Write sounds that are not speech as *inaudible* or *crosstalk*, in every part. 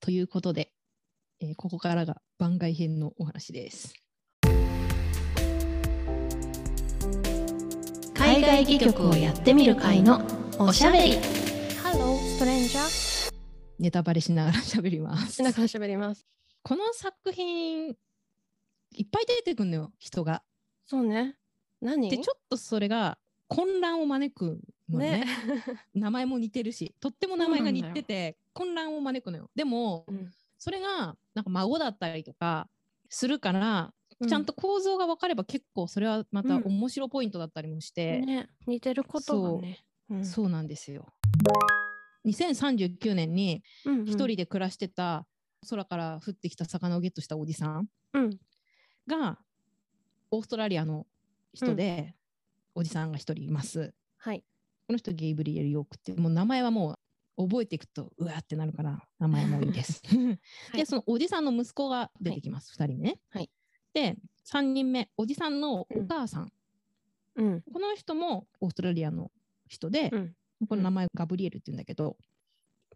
ということで、えーここからが番外編のお話です。海外戯曲をやってみる会のおしゃべり Hello, stranger. ネタバレしながら喋りますし。ながら喋ります。この作品、いっぱい出てくるのよ、人が。そうね。何？で、ちょっとそれが混乱を招くのね。ね。*laughs* 名前も似てるし、とっても名前が似てて、混乱を招くのよ。でも、うんそれがなんか孫だったりとかするから、ちゃんと構造が分かれば結構それはまたうん面白ポイントだったりもして、ね、似てることがね。うんそうなんですよ。2039年にうんうん一人で暮らしてた空から降ってきた魚をゲットしたおじさんうんがオーストラリアの人で、おじさんが一人います。はい。この人ゲイブリエル・ヨークってもう名前はもう覚えていくとうわーってなるから名前もいいです。*laughs* *laughs* はいでそのおじさんの息子が出てきます、二人目ね。はいで3人目おじさんのお母さん、うん。この人もオーストラリアの人で、うん。この名前ガブリエルって言うんだけど、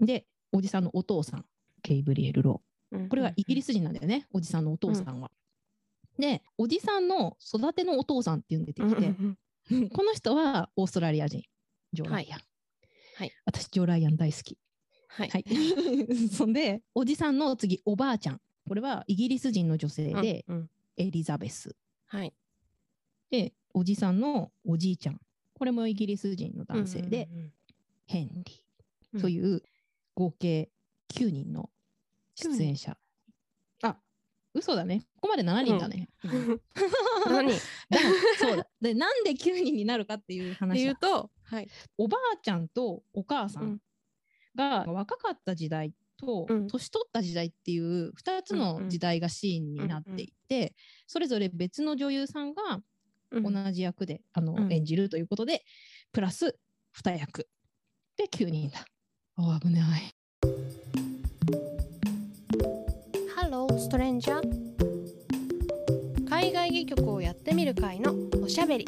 でおじさんのお父さんゲイブリエル・ローこれはイギリス。ス人なんだよね、おじさんのお父さんは。でおじさんの育てのお父さんっていうのが出てきて、うんうんこの人はオーストラリア人ジョーライアン。はい私ジョーライアン大好き。はい。はい。*laughs* そんで、おじさんの次、おばあちゃん。これはイギリス人の女性で、うんうんエリザベス。はい。で、おじさんのおじいちゃん。これもイギリス人の男性で、うんうんヘンリー。うんという合計9人の出演者。あ、嘘だね。ここまで7人だね。ううんん *laughs* 何っだそうだ。で、なんで9人になるかっていうて話だ言うと、はい。おばあちゃんとお母さうんんが若かった時代とうん年取った時代っていう2つの時代がシーンになっていて、それぞれ別の女優さんがうん同じ役で、あのうん演じるということでプラス2役で9人だ。あ危ない。Hello, stranger. 海外戯曲をやってみる会のおしゃべり。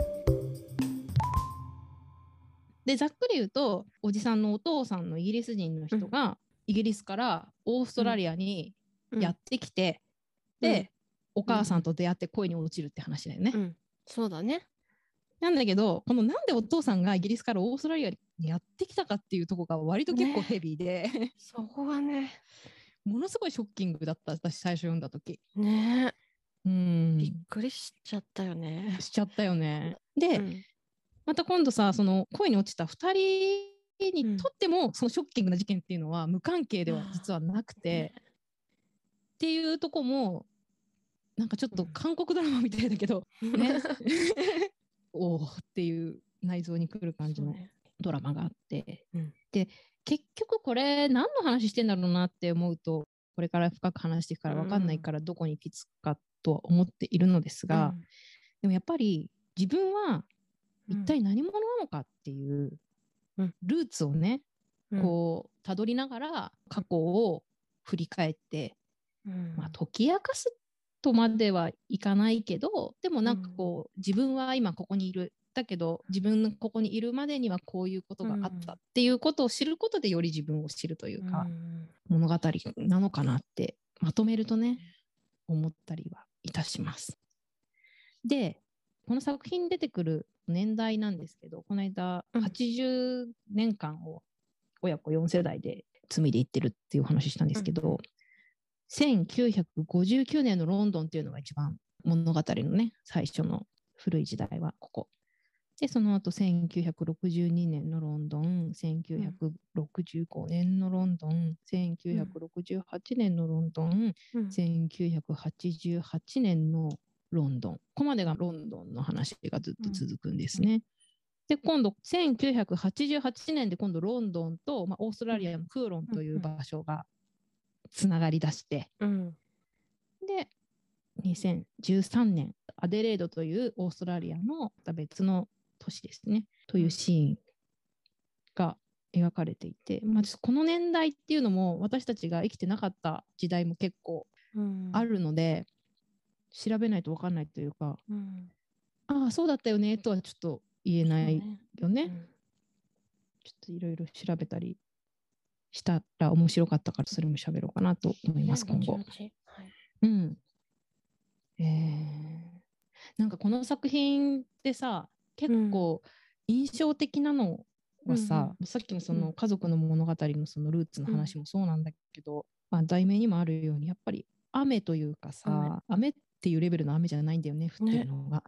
でざっくり言うとおじさんのお父さんのイギリス人の人が、イギリスからオーストラリアにやってきて、うんで、お母さんと出会って恋に落ちるって話だよね。うん。そうだね。なんだけど、このなんでお父さんがイギリスからオーストラリアにやってきたかっていうところが割と結構ねヘビーで、*laughs* そこがね。ものすごいショッキングだった、私最初読んだ時ねうん。びっくりしちゃったよね。しちゃったよね。で、うんまた今度さ、その恋に落ちた2人にとっても、そのショッキングな事件っていうのは無関係では実はなくて、っていうとこも、なんかちょっと韓国ドラマみたいだけど、ね。*laughs* おおっていう内臓にくる感じのドラマがあって、うん。で結局これ何の話してんだろうなって思うとこれから深く話していくから分かんないからどこに行き着くかとは思っているのですが、でもやっぱり自分は一体何者なのかっていううん。ルーツをね、うん。こうたどりながら過去を振り返って、うん。まあ、解き明かすとまではいかないけどでもなんかこう、自分は今ここにいる。だけど自分のここにいるまでにはこういうことがあったっていうことを知ることでより自分を知るというか、うん。物語なのかなってまとめるとね思ったりはいたします。でこの作品に出てくる年代なんですけどこの間うん。80年間を親子4世代で紡いでいってるっていう話したんですけど、1959年のロンドンっていうのが一番物語のね最初の古い時代はここ。でその後1962年のロンドン1965年のロンドン1968年のロンドン、うん。1988年のロンドン。ここまでがロンドンの話がずっと続くんですね。で今度1988年で今度ロンドンと、まあ、オーストラリアのクーロンという場所がつながりだして、うん。で2013年アデレードというオーストラリアのまた別の都市ですね。というシーンが描かれていて、まあ、この年代っていうのも私たちが生きてなかった時代も結構うん。あるので、調べないと分かんないというかうん。ああそうだったよねとはちょっと言えないよね。うん。ちょっといろいろ調べたりしたら面白かったからそれも喋ろうかなと思います、今後。はい。うん。えーなんかこの作品ってさ結構印象的なのはさ、さっきのそうのん。家族の物語のそのルーツの話もそうなんだけど、まあ、題名にもあるようにやっぱり雨というかさ雨。っていうレベルの雨じゃないんだよね降ってるのが、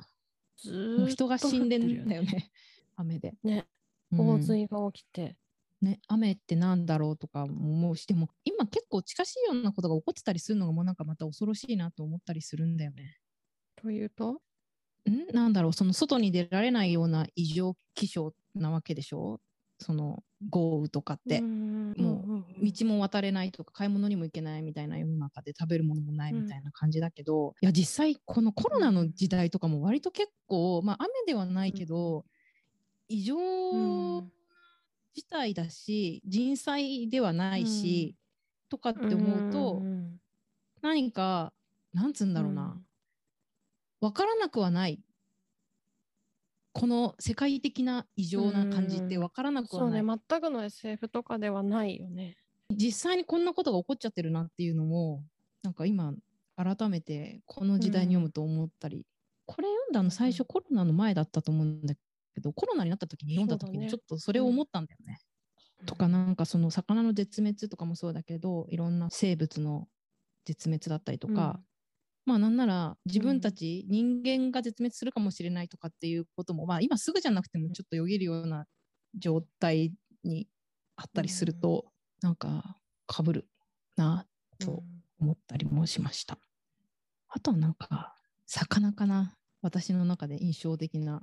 ずもうーっ人がと死んでんだよね *laughs* 雨で、ね。うん。洪水が起きて。ね、雨ってなんだろうとかも思うしでも今結構近しいようなことが起こってたりするのがもうなんかまた恐ろしいなと思ったりするんだよね。というと？ん？なんだろうその外に出られないような異常気象なわけでしょ？その豪雨とかって、もも道も渡れないとか買い物にも行けないみたいな世の中で食べるものもないみたいな感じだけど、いや実際このコロナの時代とかも割と結構、まあ、雨ではないけど、異常事態だし人災ではないし、とかって思うと、何かなんつうんだろうな、わからなくはないこの世界的な異常な感じってわからなくそうはない、ね、全くの SF とかではないよね。実際にこんなことが起こっちゃってるなっていうのもなんか今改めてこの時代に読むと思ったり、これ読んだの最初コロナの前だったと思うんだけどコロナになった時に読んだ時にちょっとそれを思ったんだよね。とかなんかその魚の絶滅とかもそうだけどいろんな生物の絶滅だったりとか、まあなんなら自分たち人間が絶滅するかもしれないとかっていうことも、まあ今すぐじゃなくてもちょっとよぎるような状態にあったりすると、なんかかぶるなと思ったりもしました。あとはなんか魚かな。私の中で印象的な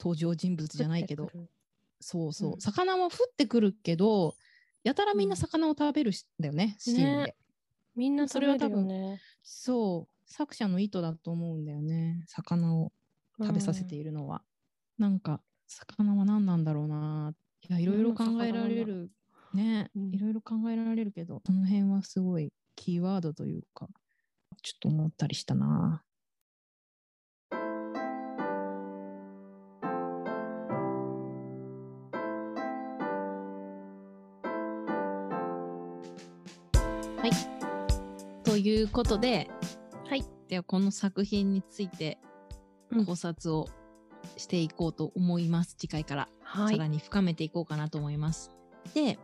登場人物じゃないけど。そうそう、うん。魚も降ってくるけどやたらみんな魚を食べるしだよね、シーンで。ねみんなそれは多分ねそう作者の意図だと思うんだよね。魚を食べさせているのは、なんか魚は何なんだろうな。いやいろいろ考えられる。ねうん。いろいろ考えられるけどその辺はすごいキーワードというかちょっと思ったりしたないうことではい。ではこの作品についてうん。考察をしていこうと思います、次回から、はい。さらに深めていこうかなと思います。で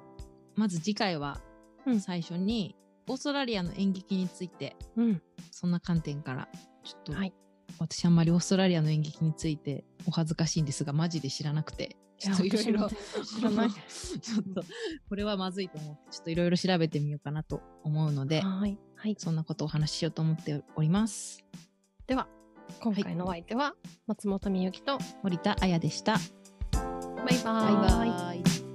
まず次回はうん。最初にオーストラリアの演劇についてうん。そんな観点からちょっと、はい。私あんまりオーストラリアの演劇についてお恥ずかしいんですがマジで知らなくてちょっといろいろ知らないちょっとこれはまずいと思ってちょっといろいろ調べてみようかなと思うのではいはい。そんなことをお話ししようと思っております。では今回のお相手は松本美由紀と森田彩でした。バイババイバイ